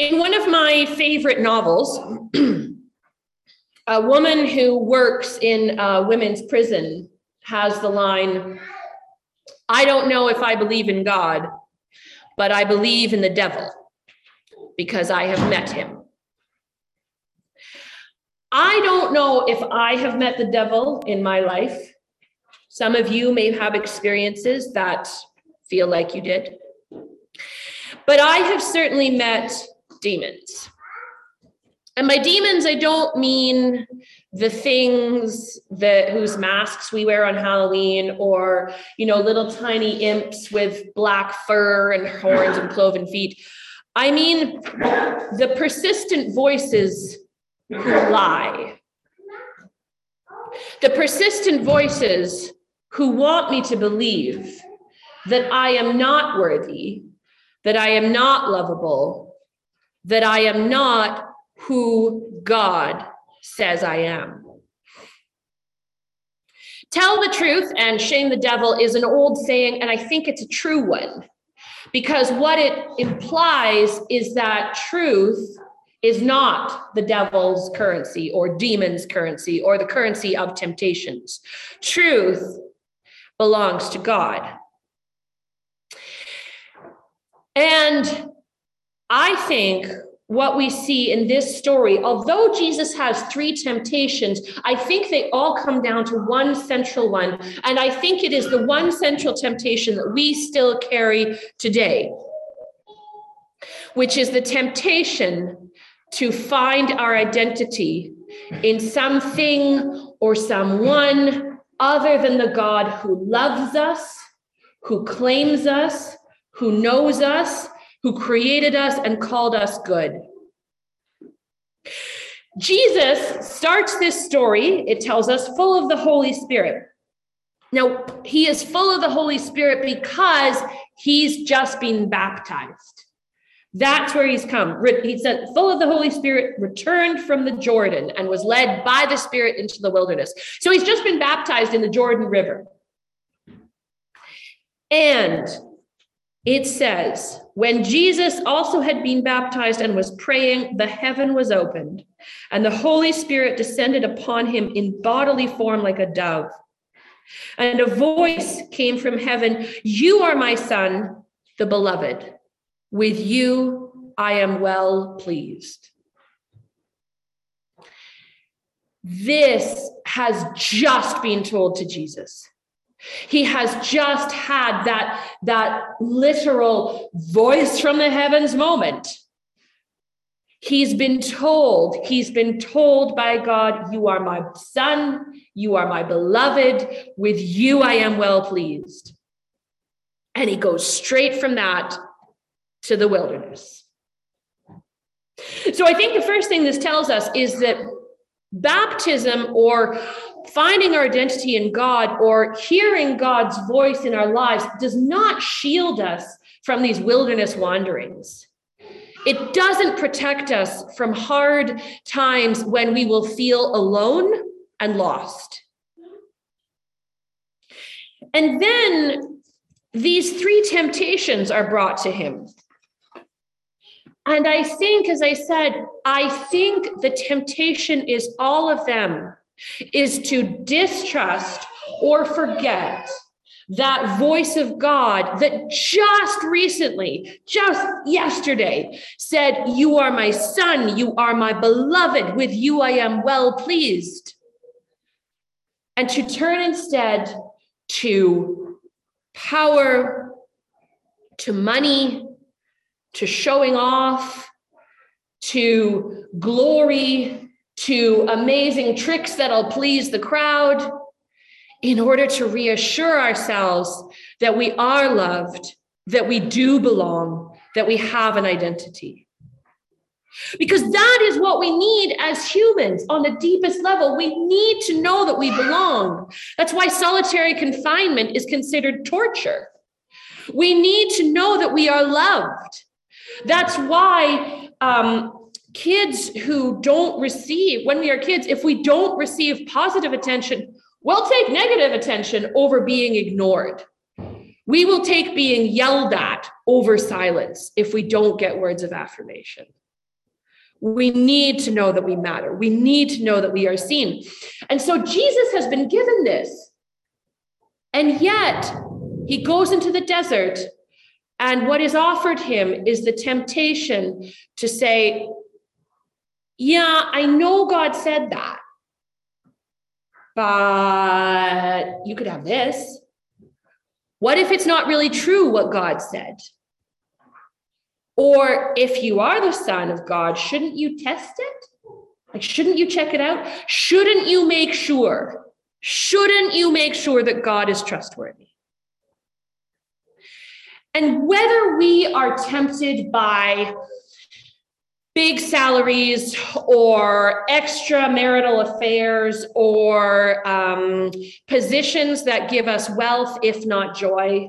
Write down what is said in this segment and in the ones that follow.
In one of my favorite novels, a woman who works in a women's prison has the line I don't know if I believe in God, but I believe in the devil because I have met him. I don't know if I have met the devil in my life. Some of you may have experiences that feel like you did. But I have certainly met demons. And by demons, I don't mean the things that whose masks we wear on Halloween, or you know, little tiny imps with black fur and horns and cloven feet. I mean the persistent voices who lie. The persistent voices who want me to believe that I am not worthy, that I am not lovable, that I am not who God says I am. Tell the truth and shame the devil is an old saying, and I think it's a true one because what it implies is that truth is not the devil's currency or demon's currency or the currency of temptations. Truth belongs to God. And I think what we see in this story, although Jesus has three temptations, I think they all come down to one central one. And I think it is the one central temptation that we still carry today, which is the temptation to find our identity in something or someone other than the God who loves us, who claims us, who knows us, who created us and called us good. Jesus starts this story, it tells us, full of the Holy Spirit. Now, he is full of the Holy Spirit because he's just been baptized. That's where he's come. He said, full of the Holy Spirit, returned from the Jordan and was led by the Spirit into the wilderness. So he's just been baptized in the Jordan River. And it says, when Jesus also had been baptized and was praying, the heaven was opened, and the Holy Spirit descended upon him in bodily form like a dove. And a voice came from heaven You are my son, the beloved. With you I am well pleased. This has just been told to Jesus. He has just had that, that literal voice from the heavens moment. He's been told, he's been told by God, You are my son, you are my beloved, with you I am well pleased. And he goes straight from that to the wilderness. So I think the first thing this tells us is that baptism or finding our identity in God or hearing God's voice in our lives does not shield us from these wilderness wanderings. It doesn't protect us from hard times when we will feel alone and lost. And then these three temptations are brought to him. And I think, as I said, I think the temptation is all of them is to distrust or forget that voice of God that just recently, just yesterday, said, You are my son, you are my beloved, with you I am well pleased. And to turn instead to power, to money, to showing off, to glory, to amazing tricks that'll please the crowd in order to reassure ourselves that we are loved, that we do belong, that we have an identity. Because that is what we need as humans on the deepest level. We need to know that we belong. That's why solitary confinement is considered torture. We need to know that we are loved. That's why um, kids who don't receive, when we are kids, if we don't receive positive attention, we'll take negative attention over being ignored. We will take being yelled at over silence if we don't get words of affirmation. We need to know that we matter. We need to know that we are seen. And so Jesus has been given this. And yet he goes into the desert, and what is offered him is the temptation to say, Yeah, I know God said that, but you could have this. What if it's not really true what God said? Or if you are the son of God, shouldn't you test it? Like, shouldn't you check it out? Shouldn't you make sure? Shouldn't you make sure that God is trustworthy? And whether we are tempted by big salaries or extramarital affairs or um, positions that give us wealth, if not joy,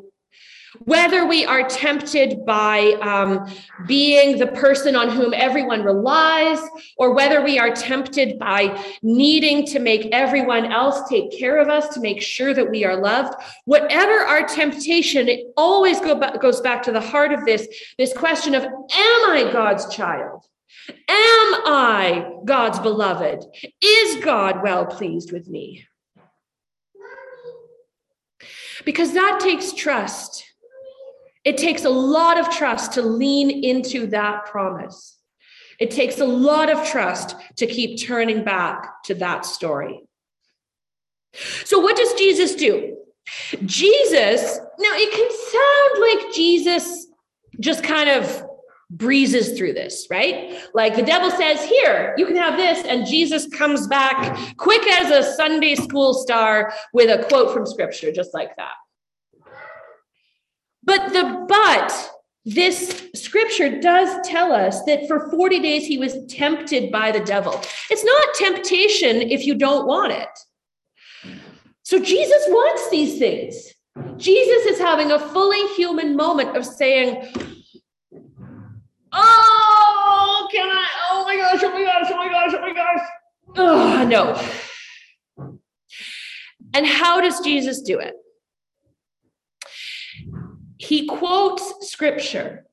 whether we are tempted by um, being the person on whom everyone relies, or whether we are tempted by needing to make everyone else take care of us to make sure that we are loved, whatever our temptation, it always go back, goes back to the heart of this, this question of, am I God's child? Am I God's beloved? Is God well pleased with me? Because that takes trust. It takes a lot of trust to lean into that promise. It takes a lot of trust to keep turning back to that story. So, what does Jesus do? Jesus, now it can sound like Jesus just kind of breezes through this, right? Like the devil says, Here, you can have this. And Jesus comes back quick as a Sunday school star with a quote from scripture, just like that. But the but this scripture does tell us that for 40 days he was tempted by the devil. It's not temptation if you don't want it. So Jesus wants these things. Jesus is having a fully human moment of saying, Oh, can I? Oh my gosh, oh my gosh, oh my gosh, oh my gosh. Oh, no. And how does Jesus do it? He quotes scripture.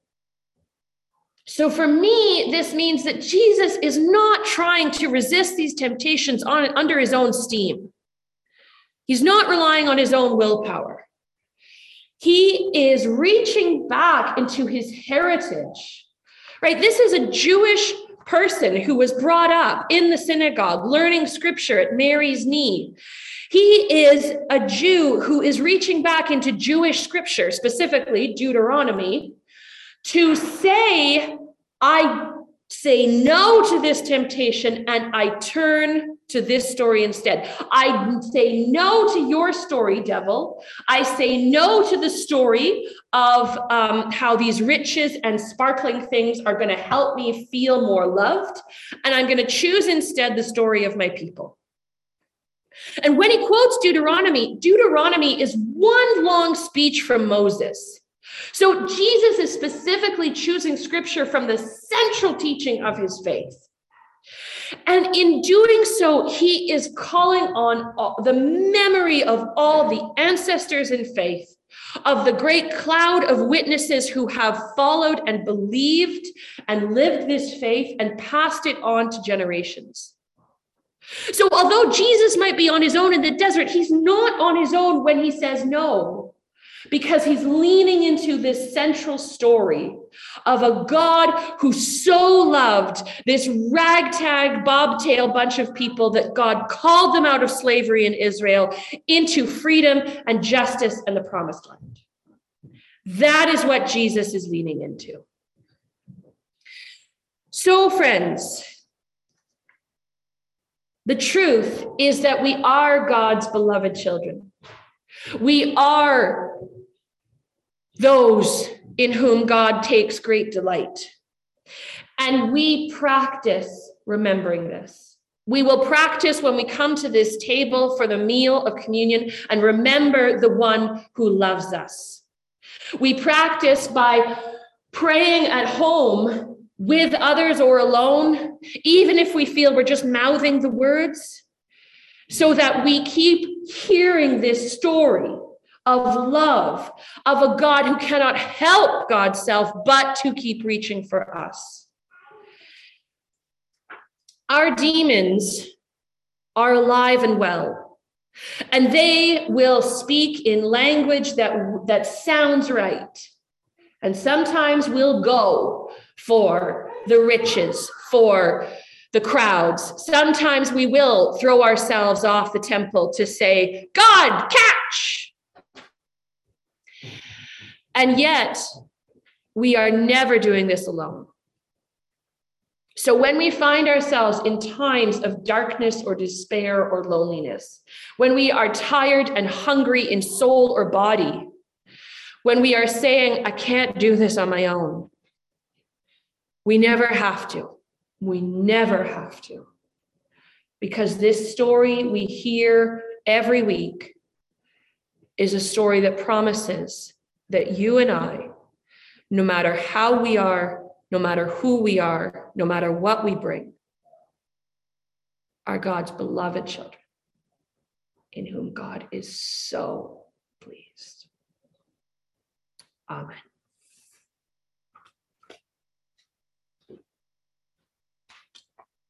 So for me, this means that Jesus is not trying to resist these temptations on, under his own steam. He's not relying on his own willpower. He is reaching back into his heritage, right? This is a Jewish person who was brought up in the synagogue, learning scripture at Mary's knee. He is a Jew who is reaching back into Jewish scripture, specifically Deuteronomy, to say, I say no to this temptation and I turn to this story instead. I say no to your story, devil. I say no to the story of um, how these riches and sparkling things are going to help me feel more loved. And I'm going to choose instead the story of my people. And when he quotes Deuteronomy, Deuteronomy is one long speech from Moses. So Jesus is specifically choosing scripture from the central teaching of his faith. And in doing so, he is calling on all, the memory of all the ancestors in faith, of the great cloud of witnesses who have followed and believed and lived this faith and passed it on to generations. So, although Jesus might be on his own in the desert, he's not on his own when he says no, because he's leaning into this central story of a God who so loved this ragtag, bobtail bunch of people that God called them out of slavery in Israel into freedom and justice and the promised land. That is what Jesus is leaning into. So, friends, the truth is that we are God's beloved children. We are those in whom God takes great delight. And we practice remembering this. We will practice when we come to this table for the meal of communion and remember the one who loves us. We practice by praying at home with others or alone, even if we feel we're just mouthing the words, so that we keep hearing this story of love, of a God who cannot help God's self, but to keep reaching for us. our demons are alive and well, and they will speak in language that, that sounds right. And sometimes we'll go for the riches, for the crowds. Sometimes we will throw ourselves off the temple to say, God, catch! And yet, we are never doing this alone. So when we find ourselves in times of darkness or despair or loneliness, when we are tired and hungry in soul or body, when we are saying, I can't do this on my own, we never have to. We never have to. Because this story we hear every week is a story that promises that you and I, no matter how we are, no matter who we are, no matter what we bring, are God's beloved children in whom God is so pleased. Amen.